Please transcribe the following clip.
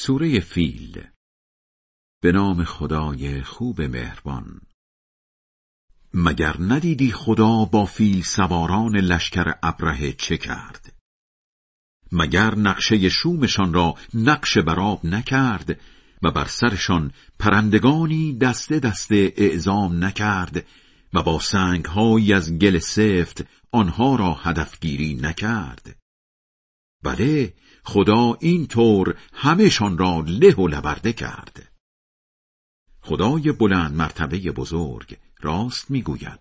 سوره فیل به نام خدای خوب مهربان. مگر ندیدی خدا با فیل سواران لشکر ابره چه کرد؟ مگر نقشه شومشان را نقش براب نکرد و بر سرشان پرندگانی دسته دسته اعزام نکرد و با سنگهایی از گل سفت آنها را هدفگیری نکرد؟ بله خدا این طور همهشان را له و لبرده کرد. خدای بلند مرتبه بزرگ راست می‌گوید.